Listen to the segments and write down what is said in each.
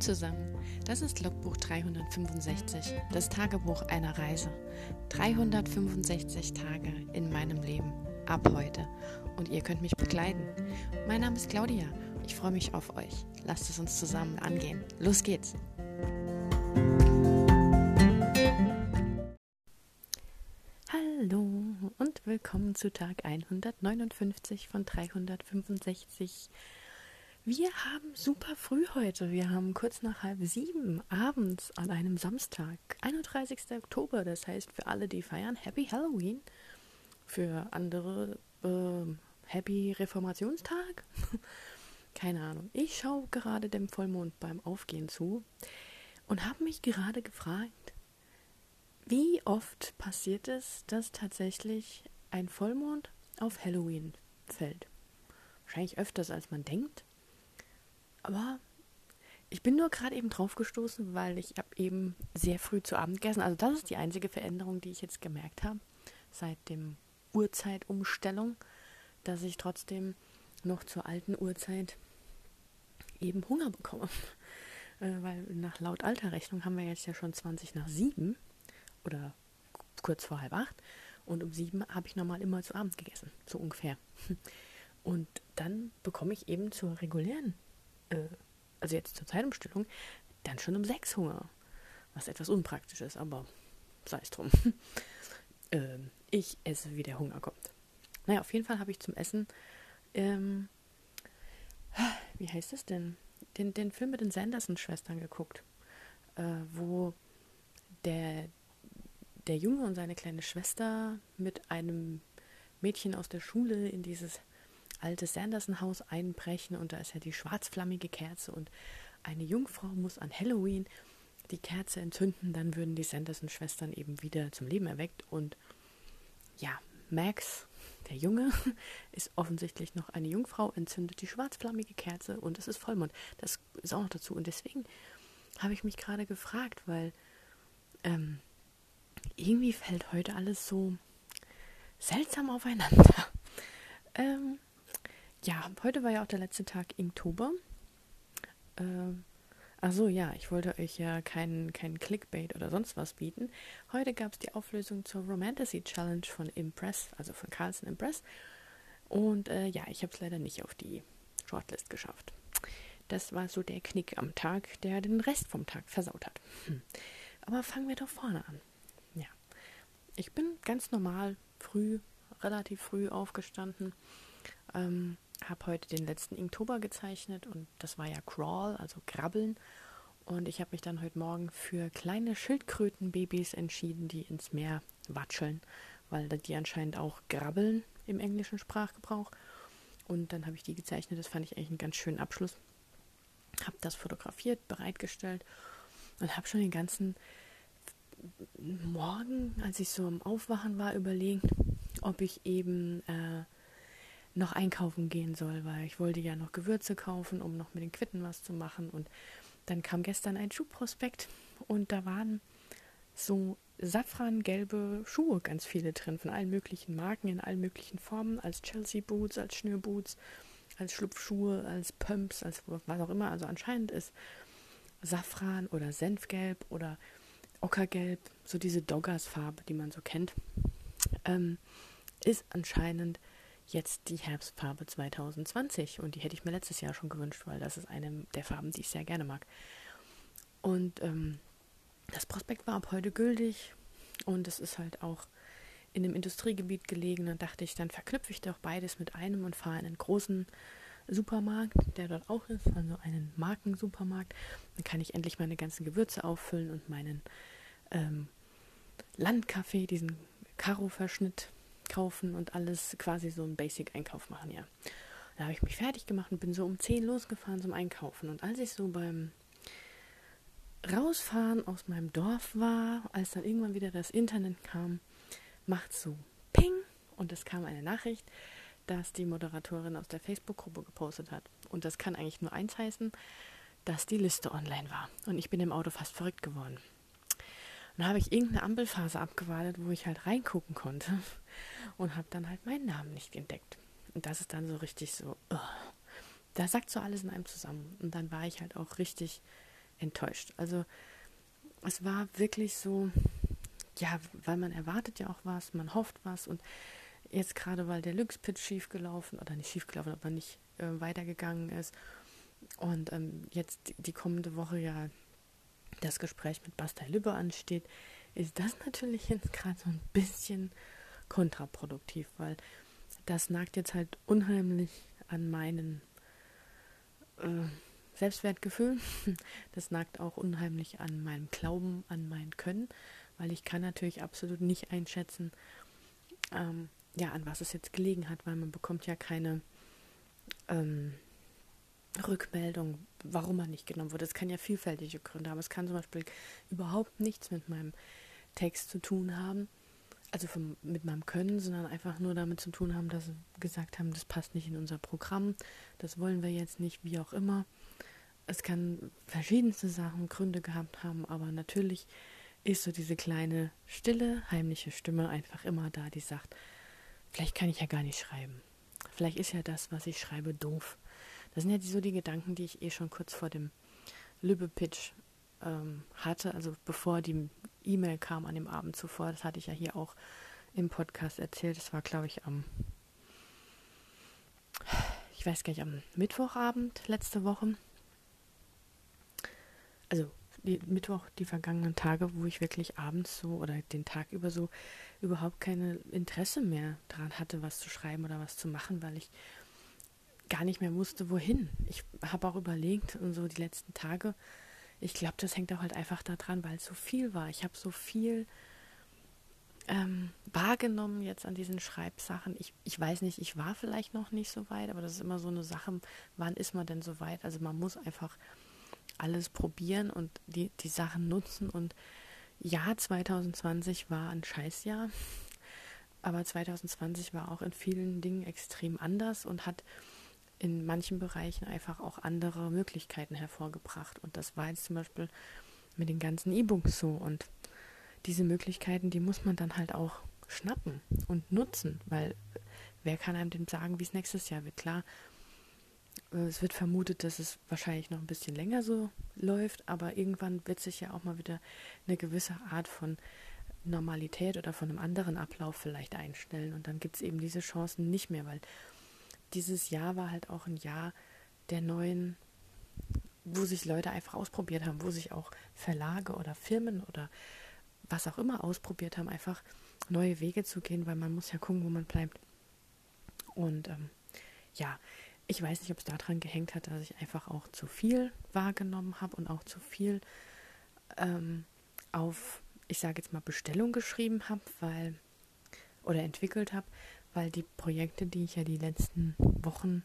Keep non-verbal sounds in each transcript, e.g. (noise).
Zusammen, das ist Logbuch 365, das Tagebuch einer Reise. 365 Tage in meinem Leben, ab heute. Und ihr könnt mich begleiten. Mein Name ist Claudia, ich freue mich auf euch. Lasst es uns zusammen angehen. Los geht's! Hallo und willkommen zu Tag 159 von 365 wir haben super früh heute. Wir haben kurz nach halb sieben abends an einem Samstag, 31. Oktober. Das heißt, für alle, die feiern, Happy Halloween. Für andere, äh, Happy Reformationstag. (laughs) Keine Ahnung. Ich schaue gerade dem Vollmond beim Aufgehen zu und habe mich gerade gefragt, wie oft passiert es, dass tatsächlich ein Vollmond auf Halloween fällt? Wahrscheinlich öfters, als man denkt. Aber ich bin nur gerade eben drauf gestoßen, weil ich habe eben sehr früh zu Abend gegessen. Also das ist die einzige Veränderung, die ich jetzt gemerkt habe seit dem Uhrzeitumstellung, dass ich trotzdem noch zur alten Uhrzeit eben Hunger bekomme. (laughs) Äh, weil nach laut alter Rechnung haben wir jetzt ja schon 20 nach 7 oder kurz vor halb acht. Und um sieben habe ich normal immer zu Abend gegessen, so ungefähr. (laughs) Und dann bekomme ich eben zur regulären äh, also jetzt zur Zeitumstellung, dann schon um sechs Hunger. Was etwas unpraktisch ist, aber sei es drum. (laughs) ähm, ich esse, wie der Hunger kommt. Naja, auf jeden Fall habe ich zum Essen, ähm, (sighs) wie heißt es denn? Den, den Film mit den Sanderson-Schwestern geguckt, äh, wo der, der Junge und seine kleine Schwester mit einem Mädchen aus der Schule in dieses altes Sanderson-Haus einbrechen und da ist ja die schwarzflammige Kerze und eine Jungfrau muss an Halloween die Kerze entzünden, dann würden die Sanderson-Schwestern eben wieder zum Leben erweckt und ja, Max, der Junge, (laughs) ist offensichtlich noch eine Jungfrau, entzündet die schwarzflammige Kerze und es ist Vollmond. Das ist auch noch dazu und deswegen habe ich mich gerade gefragt, weil ähm, irgendwie fällt heute alles so seltsam aufeinander. (laughs) Ähm, ja, heute war ja auch der letzte Tag Inktober. Äh, Achso, ja, ich wollte euch ja keinen kein Clickbait oder sonst was bieten. Heute gab es die Auflösung zur Romantasy Challenge von Impress, also von Carlson Impress. Und äh, ja, ich habe es leider nicht auf die Shortlist geschafft. Das war so der Knick am Tag, der den Rest vom Tag versaut hat. Hm. Aber fangen wir doch vorne an. Ja, ich bin ganz normal früh, relativ früh aufgestanden. Ähm, habe heute den letzten Inktober gezeichnet und das war ja Crawl, also Krabbeln. Und ich habe mich dann heute Morgen für kleine Schildkrötenbabys entschieden, die ins Meer watscheln, weil die anscheinend auch grabbeln im englischen Sprachgebrauch. Und dann habe ich die gezeichnet. Das fand ich eigentlich einen ganz schönen Abschluss. Habe das fotografiert, bereitgestellt und habe schon den ganzen Morgen, als ich so am Aufwachen war, überlegt, ob ich eben äh, noch einkaufen gehen soll, weil ich wollte ja noch Gewürze kaufen, um noch mit den Quitten was zu machen. Und dann kam gestern ein Schuhprospekt und da waren so safrangelbe Schuhe, ganz viele drin, von allen möglichen Marken, in allen möglichen Formen, als Chelsea Boots, als Schnürboots, als Schlupfschuhe, als Pumps, als was auch immer. Also anscheinend ist Safran oder Senfgelb oder Ockergelb, so diese Doggers-Farbe, die man so kennt, ähm, ist anscheinend jetzt die Herbstfarbe 2020 und die hätte ich mir letztes Jahr schon gewünscht, weil das ist eine der Farben, die ich sehr gerne mag. Und ähm, das Prospekt war ab heute gültig und es ist halt auch in einem Industriegebiet gelegen. Dann dachte ich, dann verknüpfe ich doch beides mit einem und fahre in einen großen Supermarkt, der dort auch ist, also einen Markensupermarkt. Dann kann ich endlich meine ganzen Gewürze auffüllen und meinen ähm, Landkaffee, diesen Karo-Verschnitt kaufen und alles quasi so einen Basic-Einkauf machen, ja. Da habe ich mich fertig gemacht und bin so um 10 losgefahren zum Einkaufen. Und als ich so beim Rausfahren aus meinem Dorf war, als dann irgendwann wieder das Internet kam, macht so Ping und es kam eine Nachricht, dass die Moderatorin aus der Facebook-Gruppe gepostet hat. Und das kann eigentlich nur eins heißen, dass die Liste online war. Und ich bin im Auto fast verrückt geworden. Dann habe ich irgendeine Ampelphase abgewartet, wo ich halt reingucken konnte (laughs) und habe dann halt meinen Namen nicht entdeckt. Und das ist dann so richtig so, oh. da sagt so alles in einem zusammen. Und dann war ich halt auch richtig enttäuscht. Also es war wirklich so, ja, weil man erwartet ja auch was, man hofft was und jetzt gerade, weil der Lux-Pitch schiefgelaufen, oder nicht schiefgelaufen, aber nicht äh, weitergegangen ist und ähm, jetzt die kommende Woche ja das Gespräch mit Bastei Lübbe ansteht, ist das natürlich jetzt gerade so ein bisschen kontraproduktiv, weil das nagt jetzt halt unheimlich an meinen äh, Selbstwertgefühl. (laughs) Das nagt auch unheimlich an meinem Glauben, an mein Können, weil ich kann natürlich absolut nicht einschätzen, ähm, ja, an was es jetzt gelegen hat, weil man bekommt ja keine ähm, Rückmeldung, warum man nicht genommen wurde. Es kann ja vielfältige Gründe haben. Es kann zum Beispiel überhaupt nichts mit meinem Text zu tun haben, also vom, mit meinem Können, sondern einfach nur damit zu tun haben, dass sie gesagt haben, das passt nicht in unser Programm, das wollen wir jetzt nicht, wie auch immer. Es kann verschiedenste Sachen, Gründe gehabt haben, aber natürlich ist so diese kleine, stille, heimliche Stimme einfach immer da, die sagt, vielleicht kann ich ja gar nicht schreiben. Vielleicht ist ja das, was ich schreibe, doof. Das sind ja so die Gedanken, die ich eh schon kurz vor dem Lübbe-Pitch ähm, hatte, also bevor die E-Mail kam an dem Abend zuvor. Das hatte ich ja hier auch im Podcast erzählt. Das war, glaube ich, am, ich weiß gar nicht, am Mittwochabend letzte Woche. Also die, Mittwoch, die vergangenen Tage, wo ich wirklich abends so oder den Tag über so überhaupt keine Interesse mehr daran hatte, was zu schreiben oder was zu machen, weil ich gar nicht mehr wusste, wohin. Ich habe auch überlegt und so die letzten Tage, ich glaube, das hängt auch halt einfach daran, weil es so viel war. Ich habe so viel ähm, wahrgenommen jetzt an diesen Schreibsachen. Ich, ich weiß nicht, ich war vielleicht noch nicht so weit, aber das ist immer so eine Sache, wann ist man denn so weit? Also man muss einfach alles probieren und die, die Sachen nutzen. Und ja, 2020 war ein Scheißjahr, aber 2020 war auch in vielen Dingen extrem anders und hat in manchen Bereichen einfach auch andere Möglichkeiten hervorgebracht. Und das war jetzt zum Beispiel mit den ganzen E-Books so. Und diese Möglichkeiten, die muss man dann halt auch schnappen und nutzen, weil wer kann einem denn sagen, wie es nächstes Jahr wird? Klar, äh, es wird vermutet, dass es wahrscheinlich noch ein bisschen länger so läuft, aber irgendwann wird sich ja auch mal wieder eine gewisse Art von Normalität oder von einem anderen Ablauf vielleicht einstellen und dann gibt es eben diese Chancen nicht mehr, weil dieses Jahr war halt auch ein Jahr der neuen, wo sich Leute einfach ausprobiert haben, wo sich auch Verlage oder Firmen oder was auch immer ausprobiert haben, einfach neue Wege zu gehen, weil man muss ja gucken, wo man bleibt. Und ähm, ja, ich weiß nicht, ob es daran gehängt hat, dass ich einfach auch zu viel wahrgenommen habe und auch zu viel ähm, auf, ich sage jetzt mal, Bestellung geschrieben habe, weil oder entwickelt habe, weil die Projekte, die ich ja die letzten Wochen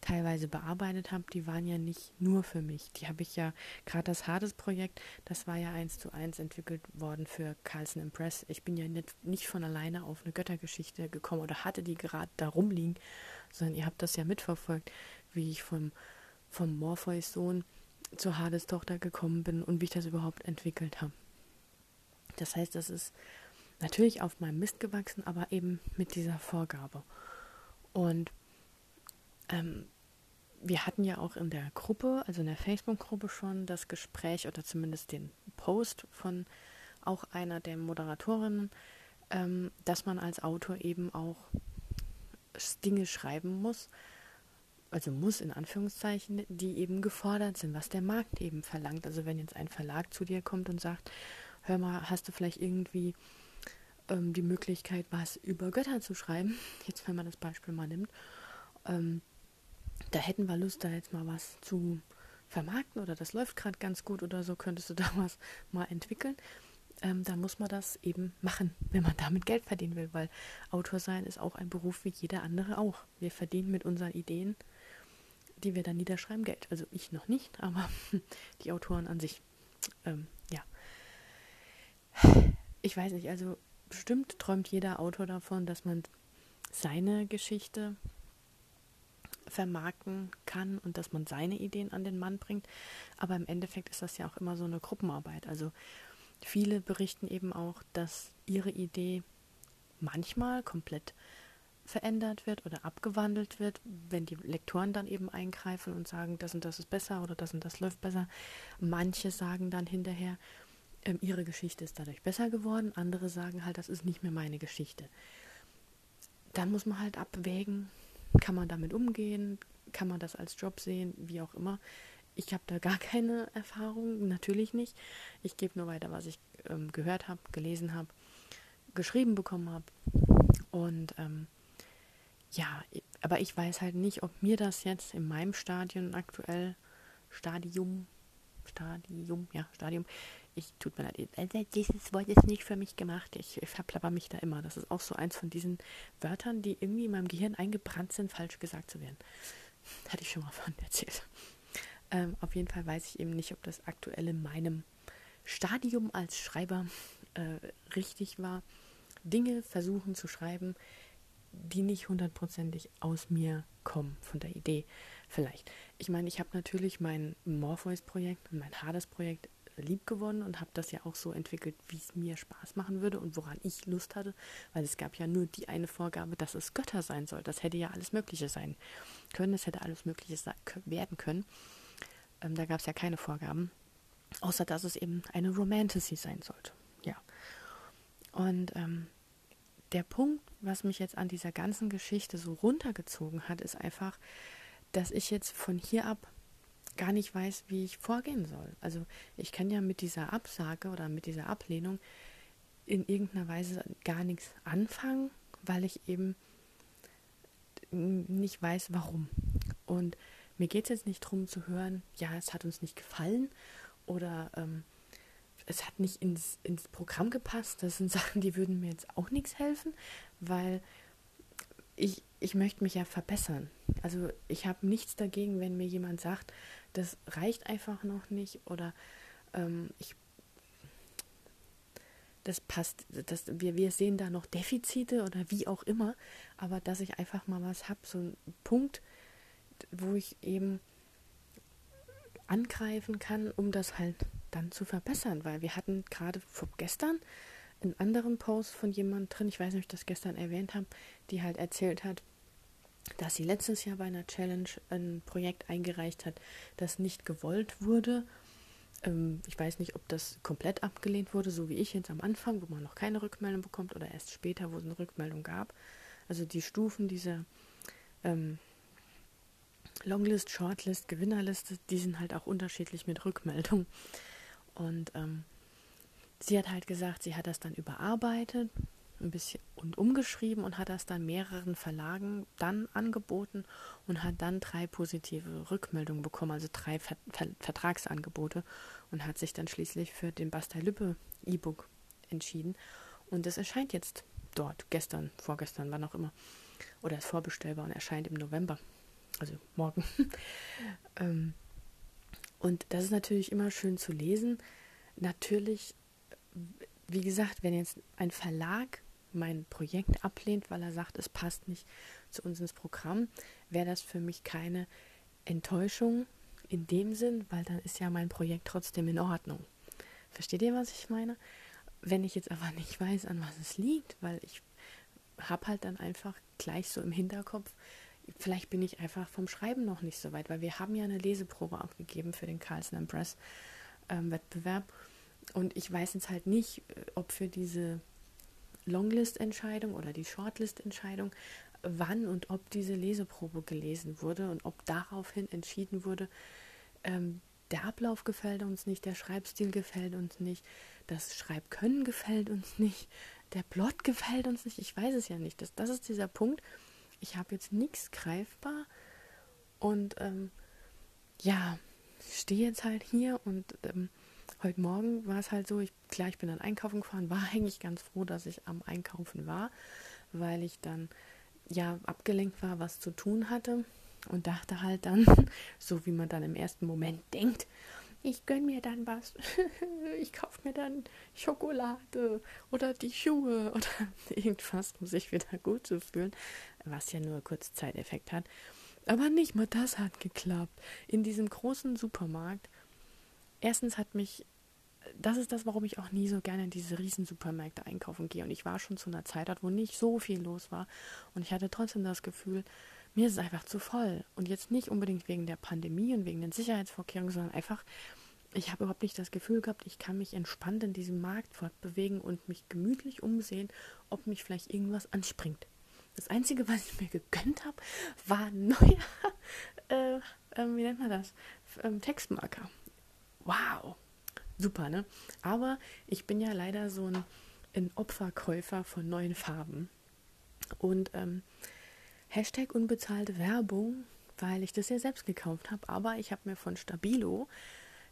teilweise bearbeitet habe, die waren ja nicht nur für mich. Die habe ich ja, gerade das Hades-Projekt, das war ja eins zu eins entwickelt worden für Carlson Impress. Ich bin ja nicht, nicht von alleine auf eine Göttergeschichte gekommen oder hatte die gerade da rumliegen, sondern ihr habt das ja mitverfolgt, wie ich vom, vom Morpheus Sohn zur Hades Tochter gekommen bin und wie ich das überhaupt entwickelt habe. Das heißt, das ist natürlich auf meinem Mist gewachsen, aber eben mit dieser Vorgabe. Und ähm, wir hatten ja auch in der Gruppe, also in der Facebook-Gruppe schon das Gespräch oder zumindest den Post von auch einer der Moderatorinnen, ähm, dass man als Autor eben auch Dinge schreiben muss, also muss in Anführungszeichen, die eben gefordert sind, was der Markt eben verlangt. Also wenn jetzt ein Verlag zu dir kommt und sagt, hör mal, hast du vielleicht irgendwie ähm, die Möglichkeit, was über Götter zu schreiben, (laughs) jetzt wenn man das Beispiel mal nimmt, ähm, da hätten wir Lust, da jetzt mal was zu vermarkten oder das läuft gerade ganz gut oder so, könntest du da (laughs) was mal entwickeln. Ähm, dann muss man das eben machen, wenn man damit Geld verdienen will, weil Autor sein ist auch ein Beruf wie jeder andere auch. Wir verdienen mit unseren Ideen, die wir dann niederschreiben, Geld. Also ich noch nicht, (laughs) aber die Autoren an sich. Ähm, ja. Ich weiß nicht, also bestimmt träumt jeder Autor davon, dass man seine Geschichte vermarkten kann und dass man seine Ideen an den Mann bringt. Aber im Endeffekt ist das ja auch immer so eine Gruppenarbeit. Also viele berichten eben auch, dass ihre Idee manchmal komplett verändert wird oder abgewandelt wird, wenn die Lektoren dann eben eingreifen und sagen, das und das ist besser oder das und das läuft besser. Manche sagen dann hinterher, ähm, ihre Geschichte ist dadurch besser geworden, andere sagen halt, das ist nicht mehr meine Geschichte. Dann muss man halt abwägen, kann man damit umgehen, kann man das als Job sehen, wie auch immer. Ich habe da gar (laughs) keine Erfahrung, natürlich nicht. Ich gebe nur weiter, was ich ähm, gehört habe, gelesen habe, geschrieben bekommen habe. Und ähm, ja, aber ich weiß halt nicht, ob mir das jetzt in meinem Stadion aktuell, Stadium, Stadium, ja, Stadium, ich tut mir leid, äh, dieses Wort ist nicht für mich gemacht. Ich, ich verplapper mich da immer. Das ist auch so eins von diesen Wörtern, die irgendwie in meinem Gehirn eingebrannt sind, falsch gesagt zu werden. (laughs) Hatte ich schon mal von (laughs) erzählt. Ähm, auf jeden Fall weiß ich eben nicht, ob das aktuell in meinem Stadium als Schreiber äh, richtig war. Dinge versuchen zu schreiben, die nicht hundertprozentig aus mir kommen, von der Idee vielleicht. Ich meine, ich habe natürlich mein Morpheus-Projekt und mein Hades-Projekt lieb gewonnen und habe das ja auch so entwickelt, wie es mir Spaß machen würde und woran ich Lust hatte, weil es gab ja nur die eine Vorgabe, dass es Götter sein soll. Das hätte ja alles Mögliche sein können, es hätte alles Mögliche werden können. Ähm, da gab es ja keine Vorgaben, außer dass es eben eine Romantasy sein sollte. Ja. Und ähm, der Punkt, was mich jetzt an dieser ganzen Geschichte so runtergezogen hat, ist einfach, dass ich jetzt von hier ab gar nicht weiß, wie ich vorgehen soll. Also ich kann ja mit dieser Absage oder mit dieser Ablehnung in irgendeiner Weise gar nichts anfangen, weil ich eben nicht weiß, warum. Und mir geht es jetzt nicht darum zu hören, ja, es hat uns nicht gefallen oder ähm, es hat nicht ins, ins Programm gepasst. Das sind (laughs) Sachen, die würden mir jetzt auch nichts helfen, weil ich, ich möchte mich ja verbessern. Also ich habe nichts dagegen, wenn mir jemand sagt, das reicht einfach noch nicht oder ähm, ich das passt, das, wir, wir sehen da noch Defizite oder wie auch immer, aber dass ich einfach mal was habe, so einen Punkt, wo ich eben angreifen kann, um das halt dann zu verbessern, weil wir hatten gerade gestern einen anderen Post von jemand drin, ich weiß nicht, ob ich das gestern erwähnt habe, die halt erzählt hat, dass sie letztes Jahr bei einer Challenge ein Projekt eingereicht hat, das nicht gewollt wurde. Ähm, ich weiß nicht, ob das komplett abgelehnt wurde, so wie ich jetzt am Anfang, wo man noch keine Rückmeldung bekommt, oder erst später, wo es eine Rückmeldung gab. Also die Stufen dieser ähm, Longlist, Shortlist, Gewinnerliste, die sind halt auch unterschiedlich mit Rückmeldung. Und ähm, sie hat halt gesagt, sie hat das dann überarbeitet ein bisschen und umgeschrieben und hat das dann mehreren Verlagen dann angeboten und hat dann drei positive Rückmeldungen bekommen, also drei Ver Ver Vertragsangebote und hat sich dann schließlich für den Bastei Lübbe E-Book entschieden und es erscheint jetzt dort gestern, vorgestern, wann auch immer oder ist vorbestellbar und erscheint im November, also morgen. (laughs) ähm, und das ist natürlich immer schön zu lesen. Natürlich, wie gesagt, wenn jetzt ein Verlag mein Projekt ablehnt, weil er sagt, es passt nicht zu uns ins Programm, wäre das für mich keine Enttäuschung in dem Sinn, weil dann ist ja mein Projekt trotzdem in Ordnung. Versteht ihr, was ich meine? Wenn ich jetzt aber nicht weiß, an was es liegt, weil ich habe halt dann einfach gleich so im Hinterkopf, vielleicht bin ich einfach vom Schreiben noch nicht so weit, weil wir haben ja eine Leseprobe abgegeben für den Carlson Press ähm, Wettbewerb und ich weiß jetzt halt nicht, äh, ob für diese Longlist-Entscheidung oder die Shortlist-Entscheidung, wann und ob diese Leseprobe gelesen wurde und ob daraufhin entschieden wurde, ähm, der Ablauf gefällt uns nicht, der Schreibstil gefällt uns nicht, das Schreibkönnen gefällt uns nicht, der Plot gefällt uns nicht. Ich weiß es ja nicht. Das, das ist dieser Punkt. Ich habe jetzt nichts greifbar und ähm, ja, stehe jetzt halt hier und ähm, heute Morgen war es halt so, ich, klar, ich bin dann einkaufen gefahren, war (laughs) eigentlich ganz froh, dass ich am Einkaufen war, weil ich dann ja abgelenkt war, was zu tun hatte und dachte halt dann, (laughs) so wie man dann im ersten Moment denkt, ich gönne mir dann was. (laughs) ich kaufe mir dann Schokolade oder die Schuhe oder irgendwas, um sich wieder gut zu fühlen, was ja nur kurz Zeiteffekt hat. Aber nicht mal das hat geklappt. In diesem großen Supermarkt erstens hat mich das ist das, warum ich auch nie so gerne in diese riesen Supermärkte einkaufen gehe. Und ich war schon zu einer Zeit dort, wo nicht so viel los war. Und ich hatte trotzdem das Gefühl, mir ist es einfach zu voll. Und jetzt nicht unbedingt wegen der Pandemie und wegen den Sicherheitsvorkehrungen, sondern einfach, ich habe überhaupt nicht das Gefühl gehabt, ich kann mich entspannt in diesem Markt fortbewegen und mich gemütlich umsehen, ob mich vielleicht irgendwas anspringt. Das Einzige, was ich mir gegönnt habe, war neuer, (laughs) äh, äh, wie nennt man das, ähm, Textmarker. Wow, super, ne? Aber ich bin ja leider so ein, ein Opferkäufer von neuen Farben. Und ähm, Hashtag unbezahlte Werbung, weil ich das ja selbst gekauft habe. Aber ich habe mir von Stabilo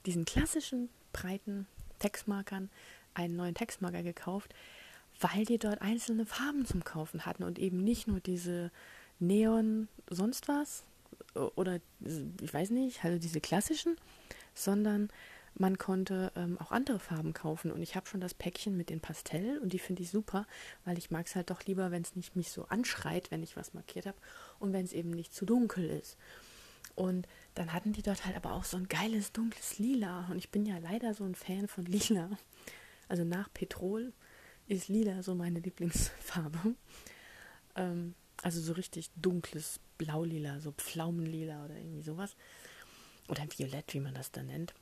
diesen klassischen breiten Textmarkern einen neuen Textmarker gekauft, weil die dort einzelne Farben zum Kaufen hatten und eben nicht nur diese Neon sonst was oder ich weiß nicht, also diese klassischen, sondern man konnte ähm, auch andere Farben kaufen und ich habe schon das Päckchen mit den Pastell und die finde ich super, weil ich mag es halt doch lieber, wenn es nicht mich so anschreit, wenn ich was markiert habe und wenn es eben nicht zu dunkel ist. Und dann hatten die dort halt aber auch so ein geiles dunkles Lila und ich bin ja leider so ein Fan von Lila. Also nach Petrol ist Lila so meine Lieblingsfarbe. Ähm, also so richtig dunkles Blaulila, so Pflaumenlila oder irgendwie sowas. Oder Violett, wie man das da nennt.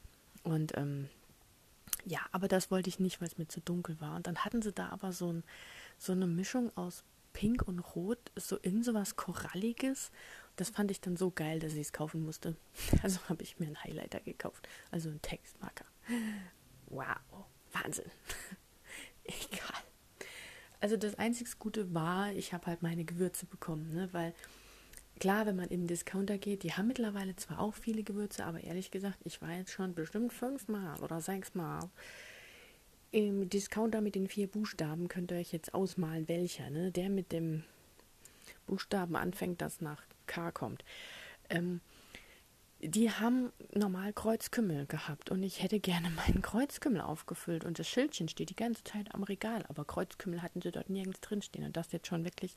Und ähm, ja, aber das wollte ich nicht, weil es mir zu dunkel war. Und dann hatten sie da aber so, ein, so eine Mischung aus Pink und Rot, so in so was Koralliges. Das fand ich dann so geil, dass ich es kaufen musste. (laughs) Also habe ich mir einen Highlighter gekauft, also einen Textmarker. Wow, Wahnsinn. (laughs) Egal. Also das einzig Gute war, ich habe halt meine Gewürze bekommen, ne? weil klar, wenn man in den Discounter geht, die haben mittlerweile zwar auch viele Gewürze, aber ehrlich gesagt, ich war jetzt schon bestimmt fünfmal oder sechsmal im Discounter mit den vier Buchstaben könnt ihr euch jetzt ausmalen, welcher, ne? Der mit dem Buchstaben anfängt, das nach K kommt. Ähm, die haben normal Kreuzkümmel gehabt und ich hätte gerne meinen Kreuzkümmel aufgefüllt und das Schildchen steht die ganze Zeit am Regal, aber Kreuzkümmel hatten sie dort nirgends drinstehen und das jetzt schon wirklich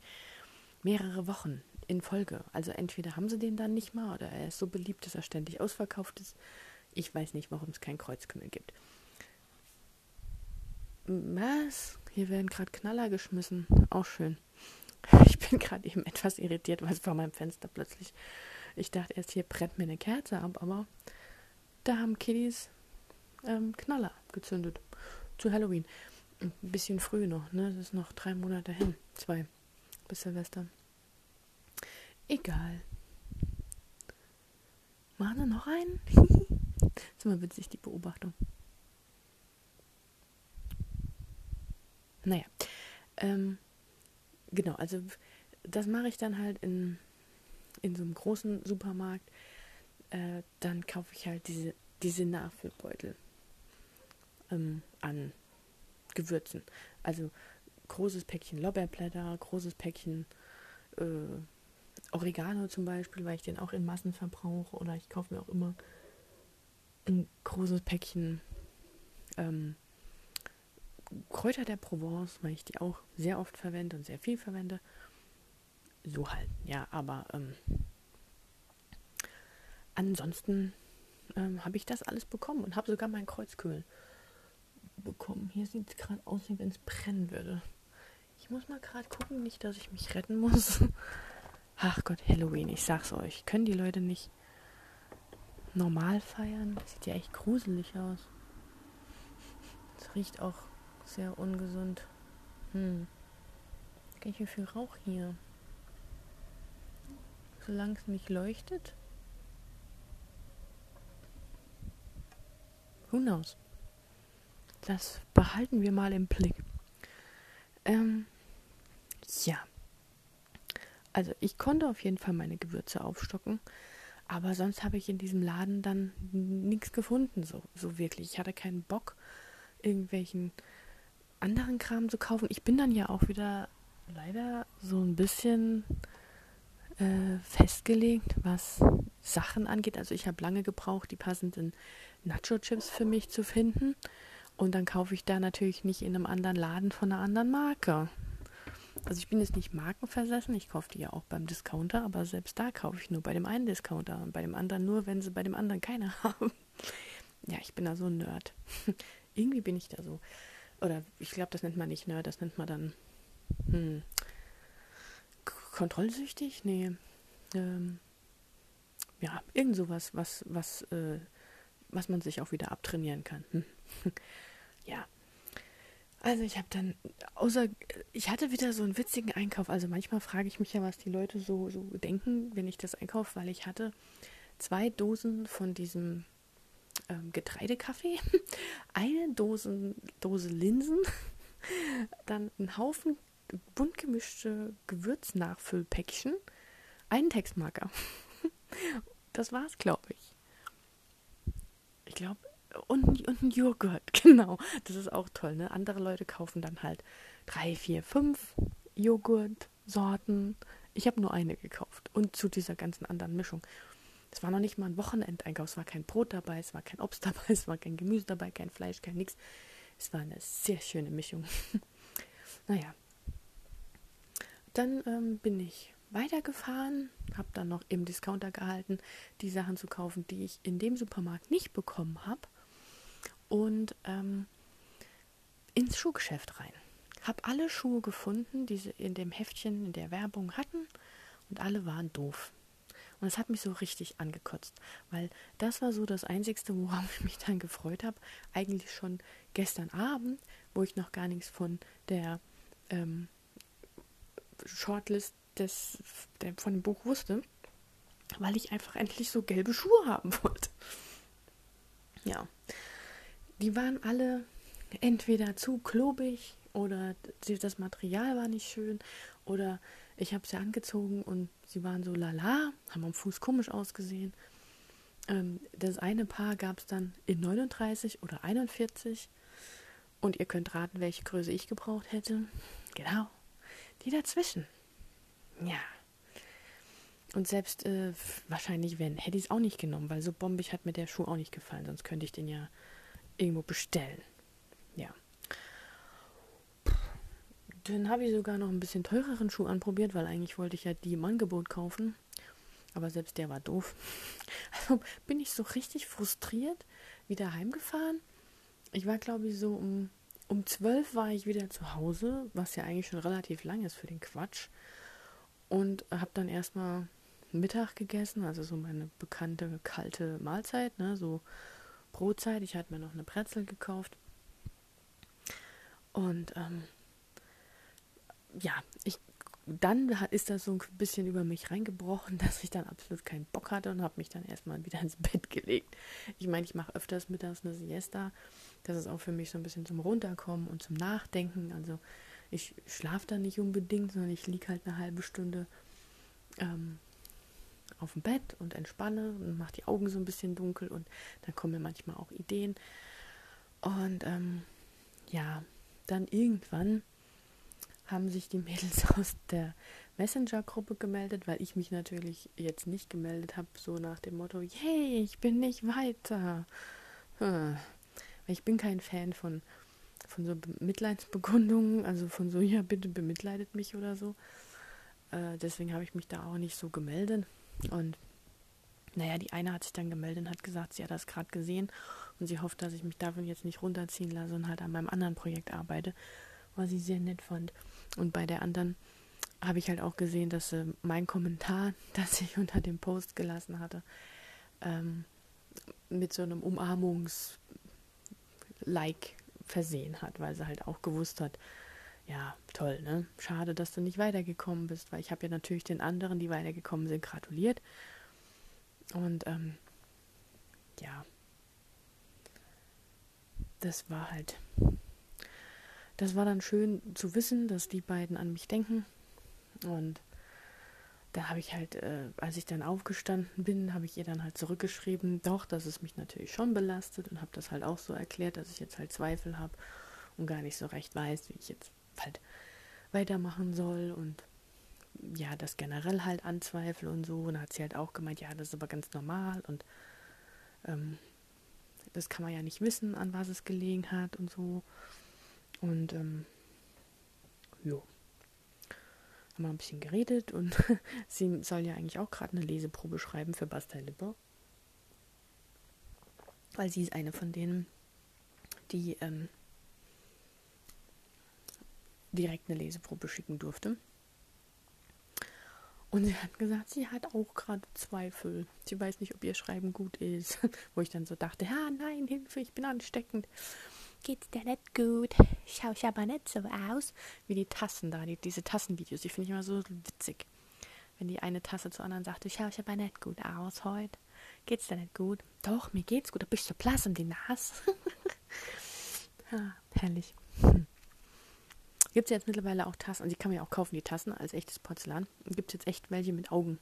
mehrere Wochen in Folge. Also entweder haben sie den dann nicht mal oder er ist so beliebt, dass er ständig ausverkauft ist. Ich weiß nicht, warum es kein Kreuzkümmel gibt. Was? Hier werden gerade Knaller geschmissen. Auch schön. (laughs) Ich bin gerade eben etwas irritiert, weil es vor meinem Fenster plötzlich. Ich dachte erst, hier brennt mir eine Kerze ab, aber da haben Kiddies ähm, Knaller gezündet. Zu Halloween. Ein bisschen früh noch, ne? Das ist noch drei Monate hin. Zwei. Bis Silvester. Egal. Machen wir noch einen? (laughs) ist immer witzig, die Beobachtung. Naja. Ähm, genau, also das mache ich dann halt in, in so einem großen Supermarkt. Äh, dann kaufe ich halt diese, diese Nachfüllbeutel ähm, an Gewürzen. Also großes Päckchen Lorbeerblätter, großes Päckchen äh, Oregano zum Beispiel, weil ich den auch in Massen verbrauche. Oder ich kaufe mir auch immer ein großes Päckchen ähm, Kräuter der Provence, weil ich die auch sehr oft verwende und sehr viel verwende. So halt, ja, aber ähm, ansonsten ähm, habe ich das alles bekommen und habe sogar meinen Kreuzkühl bekommen. Hier sieht es gerade aus, wie wenn es brennen würde. Ich muss mal gerade gucken, nicht, dass ich mich retten muss. (laughs) Ach Gott, Halloween, ich sag's euch. Können die Leute nicht normal feiern? Das sieht ja echt gruselig aus. Es riecht auch sehr ungesund. Hm. Ganz schön viel Rauch hier. Solange es nicht leuchtet. Who knows? Das behalten wir mal im Blick. Ähm, ja. Also ich konnte auf jeden Fall meine Gewürze aufstocken, aber sonst habe ich in diesem Laden dann nichts gefunden, so, so wirklich. Ich hatte keinen Bock, irgendwelchen anderen Kram zu kaufen. Ich bin dann ja auch wieder leider so ein bisschen äh, festgelegt, was Sachen angeht. Also ich habe lange gebraucht, die passenden Nacho-Chips für mich zu finden. Und dann kaufe ich da natürlich nicht in einem anderen Laden von einer anderen Marke. Also ich bin jetzt nicht markenversessen, ich kaufe die ja auch beim Discounter, aber selbst da kaufe ich nur bei dem einen Discounter und bei dem anderen nur, wenn sie bei dem anderen keine (laughs) haben. Ja, ich bin da so ein Nerd. (laughs) irgendwie bin ich da so. Oder ich glaube, das nennt man nicht Nerd, das nennt man dann hm, kontrollsüchtig? Nee. Ähm, ja, irgend sowas, was, was, äh, was man sich auch wieder abtrainieren kann. Hm. (laughs) ja. Also ich habe dann, außer, ich hatte wieder so einen witzigen Einkauf. Also manchmal frage ich mich ja, was die Leute so, so denken, wenn ich das einkaufe, weil ich hatte zwei Dosen von diesem ähm, Getreidekaffee, (laughs) eine Dosen, Dose Linsen, (laughs) dann einen Haufen bunt gemischte Gewürznachfüllpäckchen, einen Textmarker. (laughs) Das war's, glaube ich. Ich glaube, und, und ein Joghurt, (laughs) genau. Das ist auch toll, ne? Andere Leute kaufen dann halt drei, vier, fünf Joghurt-Sorten. Ich habe nur eine gekauft. Und zu dieser ganzen anderen Mischung. Es war noch nicht mal ein Wochenendeinkauf. Es war kein Brot dabei, es war kein Obst (laughs) dabei, es war kein Gemüse dabei, kein Fleisch, kein nix. Es war eine sehr schöne Mischung. (laughs) naja. Dann ähm, bin ich weitergefahren, habe dann noch im Discounter gehalten, die Sachen zu kaufen, die ich in dem Supermarkt nicht bekommen habe. Und ähm, ins Schuhgeschäft rein. Habe alle Schuhe gefunden, die sie in dem Heftchen in der Werbung hatten. Und alle waren doof. Und es hat mich so richtig angekotzt, weil das war so das Einzigste, worauf ich mich dann gefreut habe. Eigentlich schon gestern Abend, wo ich noch gar nichts von der ähm, Shortlist des, der, von dem Buch wusste, weil ich einfach endlich so gelbe Schuhe haben wollte. Ja, die waren alle entweder zu klobig oder das Material war nicht schön oder ich habe sie angezogen und sie waren so lala, haben am Fuß komisch ausgesehen. Ähm, das eine Paar gab es dann in 39 oder 41 und ihr könnt raten, welche Größe ich gebraucht hätte. Genau, die dazwischen. Ja. Und selbst äh, wahrscheinlich, wenn, hätte ich es auch nicht genommen, weil so bombig hat mir der Schuh auch nicht gefallen, sonst könnte ich den ja irgendwo bestellen. Ja. Dann habe ich sogar noch ein bisschen teureren Schuh anprobiert, weil eigentlich wollte ich ja die im Angebot kaufen. Aber selbst der war doof. (laughs) Also bin ich so richtig frustriert wieder heimgefahren. Ich war, glaube ich, so um, um 12 war ich wieder zu Hause, was ja eigentlich schon relativ lang ist für den Quatsch. Und habe dann erstmal Mittag gegessen, also so meine bekannte kalte Mahlzeit, ne, so Brotzeit. Ich hatte mir noch eine Brezel gekauft. Und ähm, ja, ich dann ist das so ein bisschen über mich reingebrochen, (laughs) dass ich dann absolut keinen Bock hatte und habe mich dann erstmal wieder ins Bett gelegt. Ich meine, ich mache öfters mittags eine Siesta. Das ist auch für mich so ein bisschen zum Runterkommen und zum Nachdenken. Also ich schlafe da nicht unbedingt, sondern ich liege halt eine halbe Stunde ähm, auf dem Bett und entspanne und mache die Augen so ein bisschen dunkel und dann kommen mir manchmal auch Ideen. Und ähm, ja, dann irgendwann haben sich die Mädels (laughs) aus der Messenger-Gruppe gemeldet, weil ich mich natürlich jetzt nicht gemeldet habe, so nach dem Motto, yay, ich bin nicht weiter. Hm. Ich bin kein Fan von, von so Mitleidsbekundungen, also von so, ja, bitte bemitleidet mich oder so. Äh, deswegen habe ich mich da auch nicht so gemeldet. Und naja, die eine hat sich dann gemeldet und hat gesagt, sie hat das gerade gesehen und sie hofft, dass ich mich davon jetzt nicht runterziehen lasse und halt an meinem anderen Projekt arbeite, was sie sehr nett fand. Und bei der anderen habe ich halt auch gesehen, dass äh, mein Kommentar, (laughs) das ich unter dem Post gelassen hatte, ähm, mit so einem Umarmungs-Like versehen hat, weil sie halt auch gewusst hat, ja, toll, ne? Schade, dass du nicht weitergekommen bist, weil ich habe ja natürlich den anderen, die weitergekommen sind, gratuliert. Und ähm, ja, das war halt das war dann schön zu wissen, dass die beiden an mich denken. Und da habe ich halt, äh, als ich dann aufgestanden bin, habe ich ihr dann halt zurückgeschrieben, doch, dass es mich natürlich schon belastet und habe das halt auch so erklärt, dass ich jetzt halt Zweifel habe und gar nicht so recht weiß, wie ich jetzt halt weitermachen soll und ja, das generell halt anzweifle und so. Und da hat sie halt auch gemeint, ja, das ist aber ganz normal und ähm, das kann man ja nicht wissen, an was es gelegen hat und so. Und ähm, jo. Haben wir ein bisschen geredet und (laughs) sie soll ja eigentlich auch gerade eine Leseprobe schreiben für Basta Lippe. Weil sie ist eine von denen, die ähm, direkt eine Leseprobe schicken durfte. Und sie hat gesagt, sie hat auch gerade Zweifel. Sie weiß nicht, ob ihr Schreiben gut ist. (laughs) Wo ich dann so dachte, ja, nein, Hilfe, ich bin ansteckend. Geht's dir nicht gut? Schau ich aber nicht so aus. Wie die Tassen da, die, diese Tassenvideos, die finde ich immer so witzig. Wenn die eine Tasse zur anderen sagt, schau ich aber nicht gut aus heute. Geht's dir nicht gut? Doch, mir geht's gut, aber bist so blass um die Nase. (laughs) ja, herrlich. Hm. Gibt es jetzt mittlerweile auch Tassen, und die kann man ja auch kaufen, die Tassen als echtes Porzellan. Gibt es jetzt echt welche mit Augen.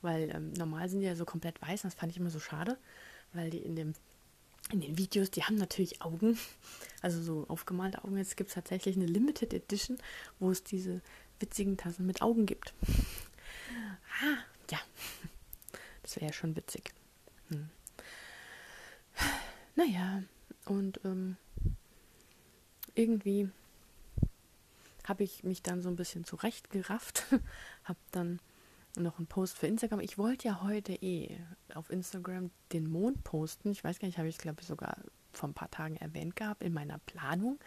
Weil ähm, normal sind die ja so komplett weiß, das fand ich immer so schade, weil die in dem in den Videos, die haben natürlich Augen, (laughs) also so aufgemalte Augen. Jetzt gibt es tatsächlich eine Limited Edition, wo es diese witzigen Tassen mit Augen gibt. (laughs) Ah, ja, (laughs) das wäre ja schon witzig. Hm. (sighs) Naja, und ähm, irgendwie habe ich mich dann so ein bisschen zurechtgerafft, (laughs) habe dann noch einen Post für Instagram. Ich wollte ja heute eh auf Instagram den Mond posten. Ich weiß gar nicht, habe ich glaube ich sogar vor ein paar Tagen erwähnt gehabt in meiner Planung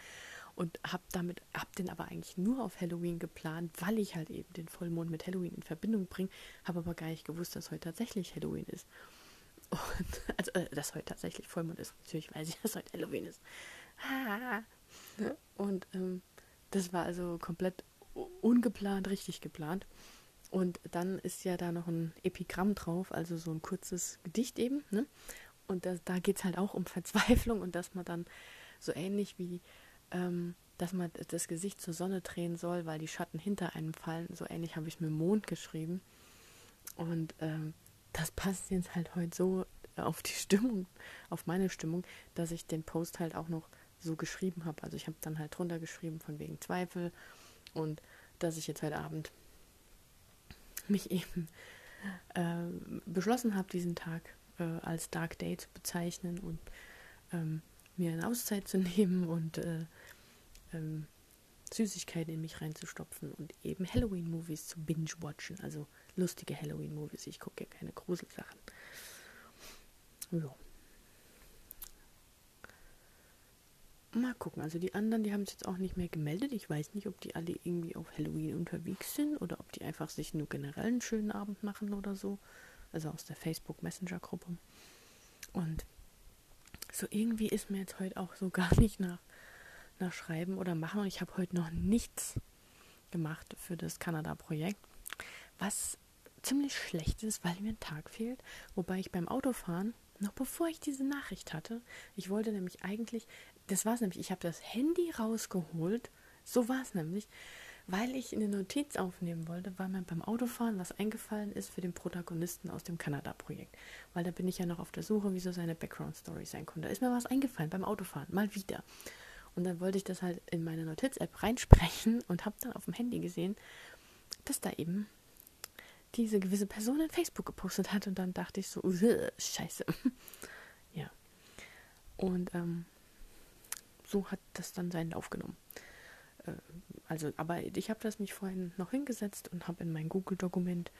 und habe damit habe den aber eigentlich nur auf Halloween geplant, weil ich halt eben den Vollmond mit Halloween in Verbindung bringe, habe aber gar nicht gewusst, dass heute tatsächlich Halloween ist. (laughs) Und, also, äh, dass heute tatsächlich Vollmond ist. Natürlich weiß ich, dass heute Halloween ist. Und ähm, das war also komplett ungeplant, richtig geplant. Und dann ist ja da noch ein Epigramm drauf, also so ein kurzes Gedicht eben. Ne? Und das, da geht es halt auch um Verzweiflung und dass man dann so ähnlich wie, ähm, dass man das Gesicht zur Sonne drehen soll, weil die Schatten hinter einem fallen. So ähnlich habe ich es mit Mond geschrieben. Und ähm, das passt jetzt halt heute so auf die Stimmung, auf meine Stimmung, dass ich den Post halt auch noch so geschrieben habe. Also ich habe dann halt drunter geschrieben von wegen Zweifel und dass ich jetzt heute Abend mich eben äh, beschlossen habe, diesen Tag äh, als Dark Day zu bezeichnen und ähm, mir eine Auszeit zu (laughs) nehmen und äh, ähm, Süßigkeiten in mich reinzustopfen und eben Halloween-Movies zu binge-watchen, also lustige Halloween-Movies. Ich gucke ja keine Gruselsachen. Ja. Mal gucken. Also die anderen, die haben es jetzt auch nicht mehr gemeldet. Ich weiß nicht, ob die alle irgendwie auf Halloween unterwegs sind oder ob die einfach sich nur generell einen schönen Abend machen oder so. Also aus der Facebook Messenger Gruppe. Und so irgendwie ist mir jetzt heute auch so (laughs) gar nicht nach, nach Schreiben oder Machen. Und ich habe heute noch nichts gemacht für das Kanada-Projekt. Was ziemlich schlecht ist, weil mir ein Tag fehlt. Wobei ich beim Autofahren noch bevor ich diese Nachricht hatte, ich wollte nämlich eigentlich, das war es nämlich, ich habe das Handy rausgeholt, so war es nämlich, weil ich eine Notiz aufnehmen wollte, weil mir beim Autofahren was eingefallen ist für den Protagonisten aus dem Kanada-Projekt. Weil da bin ich ja noch auf der Suche, wie so seine Background-Story sein konnte. Da ist mir was eingefallen beim Autofahren, mal wieder. Und dann wollte ich das halt in meine Notiz-App reinsprechen und habe dann auf dem Handy gesehen, dass da eben diese gewisse Person in Facebook gepostet hat und dann dachte ich so, (laughs) scheiße. ja. Und ähm, so hat das dann seinen Lauf genommen. Äh, also, aber ich habe das mich vorhin noch hingesetzt und habe in mein Google-Dokument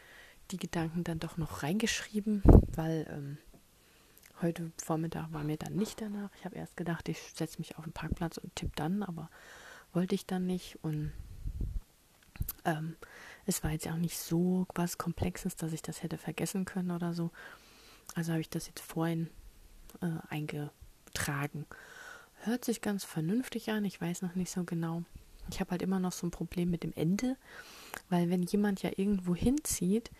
die Gedanken dann doch noch reingeschrieben, weil ähm, heute Vormittag war mir dann nicht danach. Ich habe erst gedacht, ich setze mich auf den Parkplatz und tippe dann, aber wollte ich dann nicht und ähm, es war jetzt auch nicht so was Komplexes, dass ich das hätte vergessen können oder so. Also habe ich das jetzt vorhin äh, eingetragen. Hört sich ganz vernünftig an, ich weiß noch nicht so genau. Ich habe halt immer noch so ein Problem mit dem Ende, weil wenn jemand ja irgendwo hinzieht,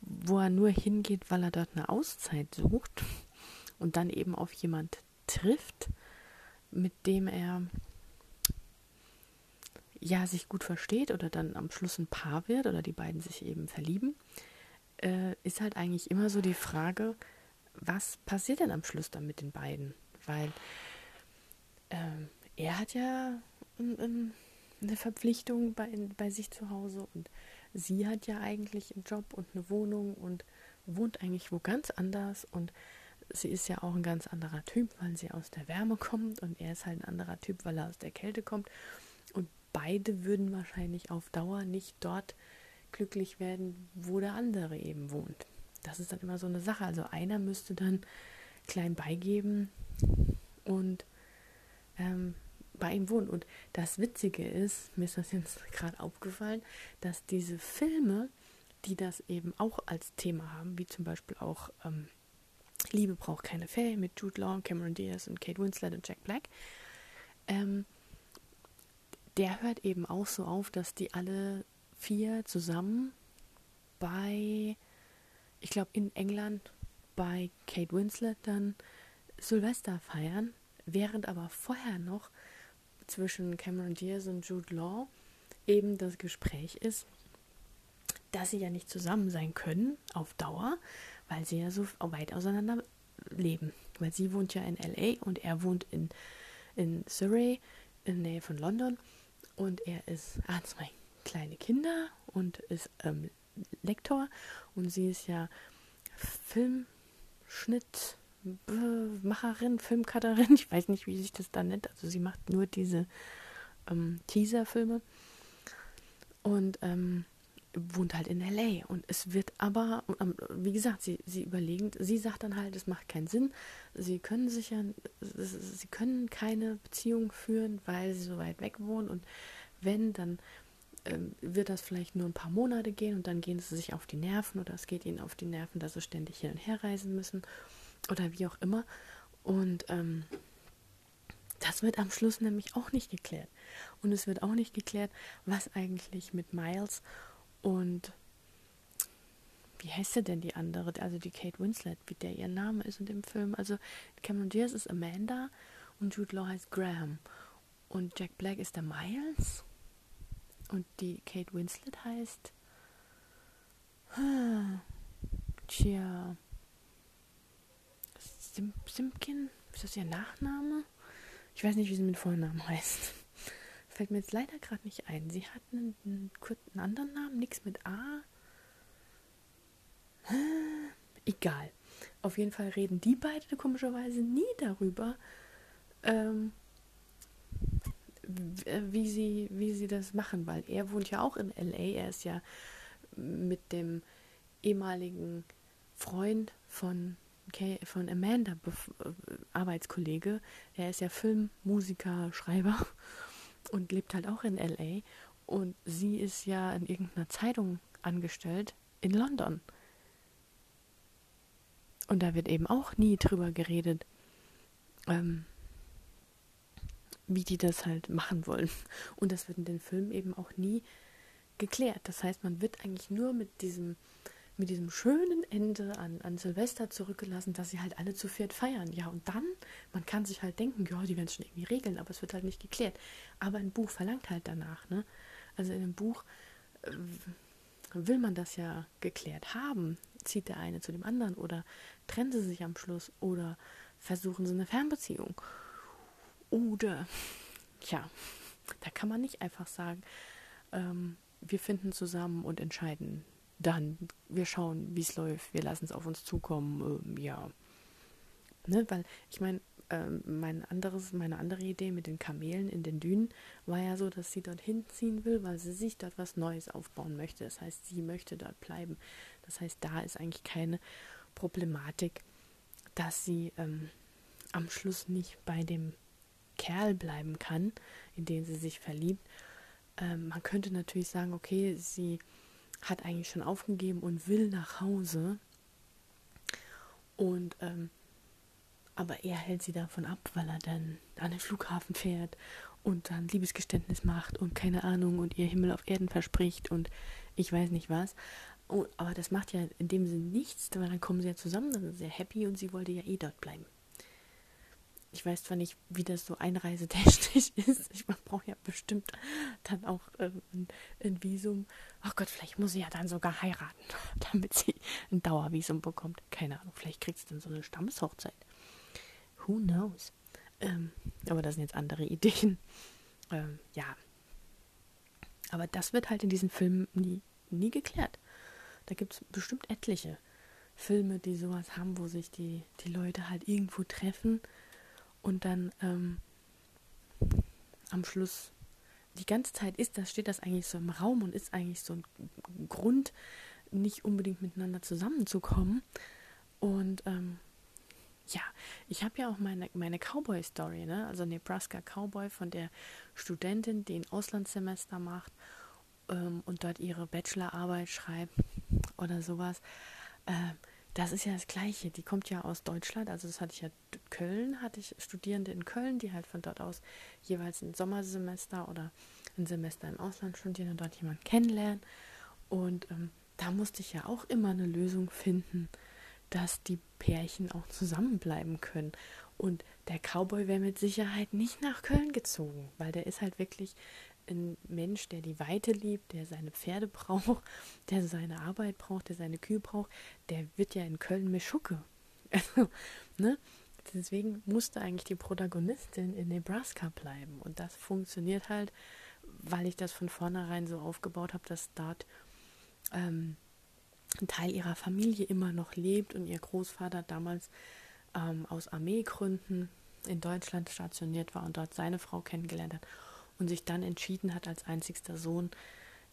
wo er nur hingeht, weil er dort eine Auszeit sucht und dann eben auf jemand trifft, mit dem er ja sich gut versteht oder dann am Schluss ein Paar wird oder die beiden sich eben verlieben, äh, ist halt eigentlich immer so die Frage, was passiert denn am Schluss dann mit den beiden? Weil ähm, er hat ja ein, ein, eine Verpflichtung bei, bei sich zu Hause und sie hat ja eigentlich einen Job und eine Wohnung und wohnt eigentlich wo ganz anders und sie ist ja auch ein ganz anderer Typ, weil sie aus der Wärme kommt und er ist halt ein anderer Typ, weil er aus der Kälte kommt beide würden wahrscheinlich auf Dauer nicht dort glücklich werden, wo der andere eben wohnt. Das ist dann immer so eine Sache. Also einer müsste dann klein beigeben und ähm, bei ihm wohnt. Und das Witzige ist, mir ist das jetzt (laughs) gerade aufgefallen, dass diese Filme, die das eben auch als Thema haben, wie zum Beispiel auch ähm, Liebe braucht keine Fee mit Jude Law, Cameron Diaz und Kate Winslet und Jack Black, ähm, der hört eben auch so auf, dass die alle vier zusammen bei, ich glaube in England, bei Kate Winslet dann Silvester feiern, während aber vorher noch zwischen Cameron Diaz und Jude Law eben das Gespräch ist, dass sie ja nicht zusammen sein können auf Dauer, weil sie ja so weit auseinander leben. Weil sie wohnt ja in LA und er wohnt in, in Surrey, in der Nähe von London. Und er ist, hat zwei kleine Kinder und ist ähm, Lektor. Und sie ist ja Filmschnittmacherin, Filmcutterin. (laughs) Ich weiß nicht, wie sich das da nennt. Also sie macht nur diese ähm, Teaser-Filme. Und ähm, wohnt halt in LA und es wird aber, wie gesagt, sie, sie überlegen, sie sagt dann halt, es macht keinen Sinn, sie können sich ja, sie können keine Beziehung führen, weil sie so weit weg wohnen. Und wenn, dann ähm, wird das vielleicht nur ein paar Monate gehen und dann gehen sie sich auf die Nerven oder es geht ihnen auf die Nerven, dass sie ständig hin und her reisen müssen oder wie auch immer. Und ähm, das wird am Schluss nämlich auch nicht geklärt. Und es wird auch nicht geklärt, was eigentlich mit Miles und wie heißt sie denn die andere? Also die Kate Winslet, wie der ihr Name ist in dem Film. Also Cameron Diaz ist Amanda und Jude Law heißt Graham. Und Jack Black ist der Miles. Und die Kate Winslet heißt. (sighs) Tja. Sim Simpkin? Ist das ihr Nachname? Ich weiß nicht, wie sie mit Vornamen heißt fällt mir jetzt leider gerade nicht ein. Sie hat einen, einen, einen anderen Namen, nichts mit A. Egal. Auf jeden Fall reden die beiden komischerweise nie darüber, ähm, wie, sie, wie sie das machen, weil er wohnt ja auch in LA. Er ist ja mit dem ehemaligen Freund von, von Amanda äh, Arbeitskollege. Er ist ja Filmmusiker, Schreiber und lebt halt auch in LA. Und sie ist ja in irgendeiner Zeitung angestellt in London. Und da wird eben auch nie drüber geredet, ähm, wie die das halt machen wollen. Und das wird in den Filmen eben auch nie geklärt. Das heißt, man wird eigentlich nur mit diesem mit diesem schönen Ende an, an Silvester zurückgelassen, dass sie halt alle zu viert feiern. Ja, und dann, man kann sich halt denken, ja, die werden es schon irgendwie regeln, aber es wird halt nicht geklärt. Aber ein Buch verlangt halt danach, ne? Also in einem Buch äh, will man das ja geklärt haben. Zieht der eine zu dem anderen oder trennen sie sich am Schluss oder versuchen sie eine Fernbeziehung. Oder, ja, da kann man nicht einfach sagen, ähm, wir finden zusammen und entscheiden dann, wir schauen, wie es läuft, wir lassen es auf uns zukommen, ähm, ja. Ne, weil, ich meine, ähm, mein anderes, meine andere Idee mit den Kamelen in den Dünen war ja so, dass sie dorthin ziehen will, weil sie sich dort was Neues aufbauen möchte. Das heißt, sie möchte dort bleiben. Das heißt, da ist eigentlich keine Problematik, dass sie ähm, am Schluss nicht bei dem Kerl bleiben kann, in den sie sich verliebt. Ähm, man könnte natürlich sagen, okay, sie hat eigentlich schon aufgegeben und will nach Hause. Und ähm, aber er hält sie davon ab, weil er dann an den Flughafen fährt und dann Liebesgeständnis macht und keine Ahnung und ihr Himmel auf Erden verspricht und ich weiß nicht was. Oh, aber das macht ja in dem Sinne nichts, weil dann kommen sie ja zusammen, dann sind sie sehr happy und sie wollte ja eh dort bleiben ich weiß zwar nicht, wie das so einreisetechnisch (laughs) ist. Ich brauche ja bestimmt dann auch äh, ein, ein, Visum. Ach Gott, vielleicht muss sie ja dann sogar heiraten, (laughs) damit sie ein Dauervisum bekommt. Keine Ahnung, vielleicht kriegt sie dann so eine Stammeshochzeit. Who knows? Ähm, aber das sind jetzt andere (laughs) Ideen. Ähm, ja. Aber das wird halt in diesen Filmen nie, nie geklärt. Da gibt es bestimmt etliche Filme, die sowas haben, wo sich die, die Leute halt irgendwo treffen und dann ähm, am Schluss die ganze Zeit ist das, steht das eigentlich so im Raum und ist eigentlich so ein Grund, nicht unbedingt miteinander zusammenzukommen. Und ähm, ja, ich habe ja auch meine, meine Cowboy-Story, ne? also Nebraska Cowboy von der Studentin, die ein Auslandssemester macht ähm, und dort ihre Bachelorarbeit schreibt oder sowas. Ähm, das ist ja das Gleiche. Die kommt ja aus Deutschland, also das hatte ich ja Köln, hatte ich Studierende in Köln, die halt von dort aus jeweils ein Sommersemester oder ein Semester im Ausland studieren und dort jemanden kennenlernen. Und ähm, da musste ich ja auch immer eine Lösung finden, dass die Pärchen auch zusammenbleiben können. Und der Cowboy wäre mit Sicherheit nicht nach Köln gezogen, weil der ist halt wirklich ein Mensch, der die Weite liebt, der seine Pferde braucht, (laughs) der seine Arbeit braucht, der seine Kühe braucht, der wird ja in Köln Meschucke. (laughs) Also, ne? Deswegen musste eigentlich die Protagonistin in Nebraska bleiben. Und das funktioniert halt, weil ich das von vornherein so aufgebaut habe, dass dort ähm, ein Teil ihrer Familie immer noch lebt und ihr Großvater damals ähm, aus Armeegründen in Deutschland stationiert war und dort seine Frau kennengelernt hat und sich dann entschieden hat, als einzigster Sohn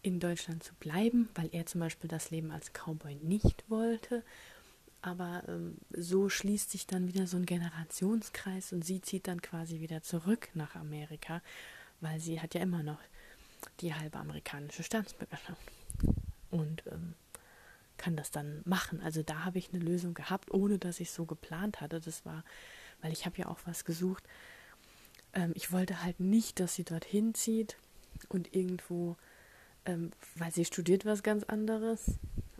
in Deutschland zu bleiben, weil er zum Beispiel das Leben als Cowboy nicht wollte. Aber ähm, so schließt sich dann wieder so ein Generationskreis und sie zieht dann quasi wieder zurück nach Amerika, weil sie hat ja immer noch die halbe amerikanische Staatsbürgerschaft und ähm, kann das dann machen. Also da habe ich eine Lösung gehabt, ohne dass ich es so geplant hatte. Das war, weil ich habe ja auch was gesucht, ähm, ich wollte halt nicht, dass sie dorthin zieht und irgendwo, ähm, weil sie studiert was ganz anderes,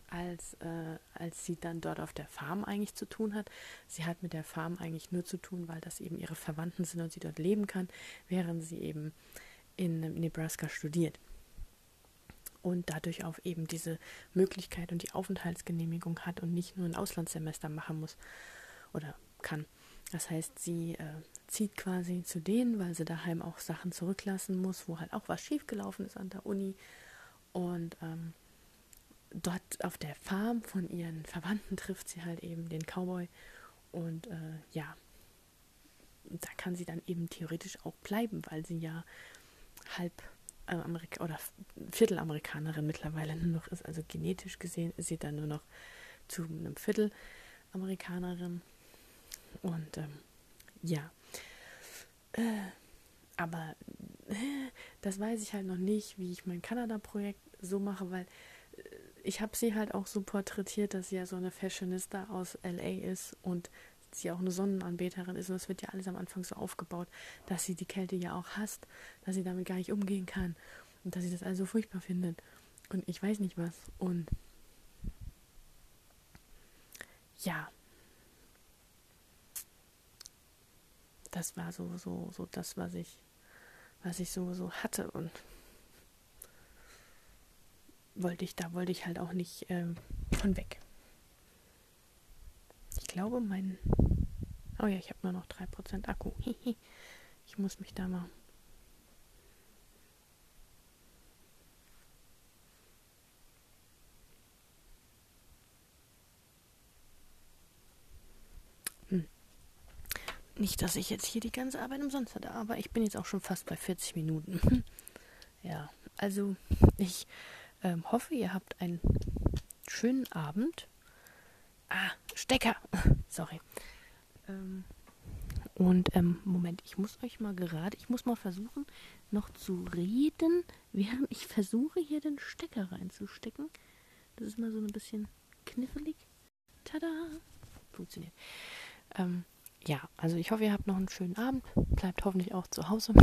als, äh, als sie dann dort auf der Farm eigentlich zu tun hat. Sie hat mit der Farm eigentlich nur zu tun, weil das eben ihre Verwandten sind und sie dort leben kann, während sie eben in Nebraska studiert. Und dadurch auch eben diese Möglichkeit und die Aufenthaltsgenehmigung hat und nicht nur ein Auslandssemester machen muss oder kann. Das heißt, sie äh, zieht quasi zu denen, weil sie daheim auch Sachen zurücklassen muss, wo halt auch was schiefgelaufen ist an der Uni. Und ähm, dort auf der Farm von ihren Verwandten trifft sie halt eben den Cowboy. Und äh, ja, da kann sie dann eben theoretisch auch bleiben, weil sie ja halb äh, Amerika oder Viertelamerikanerin mittlerweile (laughs) nur noch ist. Also genetisch gesehen ist sie dann nur noch zu einem Viertel Amerikanerin. Und ähm, ja. Äh, aber äh, das weiß ich halt noch nicht, wie ich mein Kanada-Projekt so mache, weil äh, ich habe sie halt auch so porträtiert, dass sie ja so eine Fashionista aus LA ist und sie auch eine Sonnenanbeterin ist. Und es wird ja alles am Anfang so aufgebaut, dass sie die Kälte ja auch hasst, dass sie damit gar nicht umgehen kann und dass sie das also furchtbar findet. Und ich weiß nicht was. Und ja, das war so, so, so das, was ich, was ich so, so hatte und wollte ich, da wollte ich halt auch nicht ähm, von weg. Ich glaube, mein, oh ja, ich habe nur noch 3% Akku. (laughs) ich muss mich da mal Nicht, dass ich jetzt hier die ganze Arbeit umsonst hatte, aber ich bin jetzt auch schon fast bei 40 Minuten. (laughs) ja, also ich ähm, hoffe, ihr habt einen schönen Abend. Ah, Stecker. (laughs) Sorry. Ähm, und ähm, Moment, ich muss euch mal gerade, ich muss mal versuchen, noch zu reden, während ich versuche, hier den Stecker reinzustecken. Das ist mal so ein bisschen knifflig. Tada! Funktioniert. Ähm, ja, also ich hoffe, ihr habt noch einen schönen Abend. Bleibt hoffentlich auch zu Hause.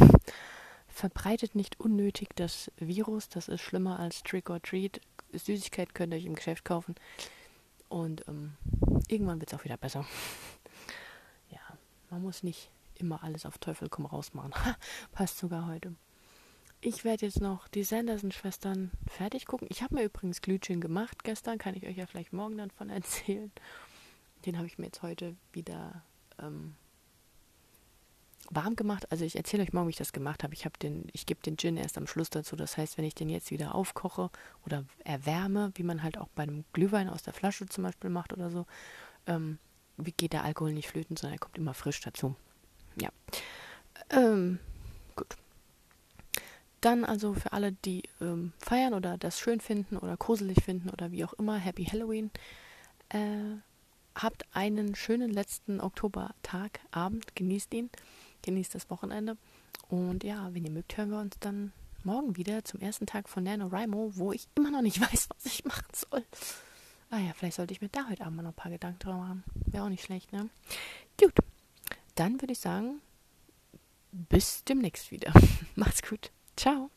(laughs) Verbreitet nicht unnötig das Virus. Das ist schlimmer als Trick or Treat. Süßigkeit könnt ihr euch im Geschäft kaufen. Und ähm, irgendwann wird es auch wieder besser. (laughs) ja, man muss nicht immer alles auf Teufel komm raus machen. (laughs) Passt sogar heute. Ich werde jetzt noch die Sanderson-Schwestern fertig gucken. Ich habe mir übrigens Glütchen gemacht gestern. Kann ich euch ja vielleicht morgen dann von erzählen. Den habe ich mir jetzt heute wieder ähm, warm gemacht. Also ich erzähle euch morgen, wie ich das gemacht habe. Ich habe den, ich gebe den Gin erst am Schluss dazu. Das heißt, wenn ich den jetzt wieder aufkoche oder erwärme, wie man halt auch bei einem Glühwein aus der Flasche zum Beispiel macht oder so, ähm, geht der Alkohol nicht flöten, sondern er kommt immer frisch dazu. Ja. Ähm, gut. Dann also für alle, die ähm, feiern oder das schön finden oder gruselig finden oder wie auch immer, Happy Halloween. Äh, habt einen schönen letzten Oktobertag, Abend, genießt ihn, genießt das Wochenende. Und ja, wenn ihr mögt, hören wir uns dann morgen wieder zum ersten Tag von NaNoWriMo, wo ich immer noch nicht (laughs) weiß, was ich machen soll. Ah ja, vielleicht sollte ich mir da heute Abend mal noch ein paar Gedanken drüber machen. Wäre auch nicht schlecht, ne? Gut, dann würde ich sagen, bis demnächst wieder. (laughs) Macht's gut. Ciao.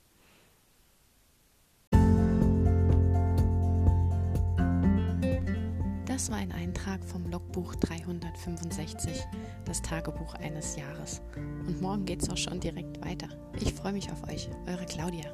Das war ein Eintrag vom Logbuch 365, das Tagebuch eines Jahres. Und morgen geht's auch schon direkt weiter. Ich freue mich auf euch, eure Claudia.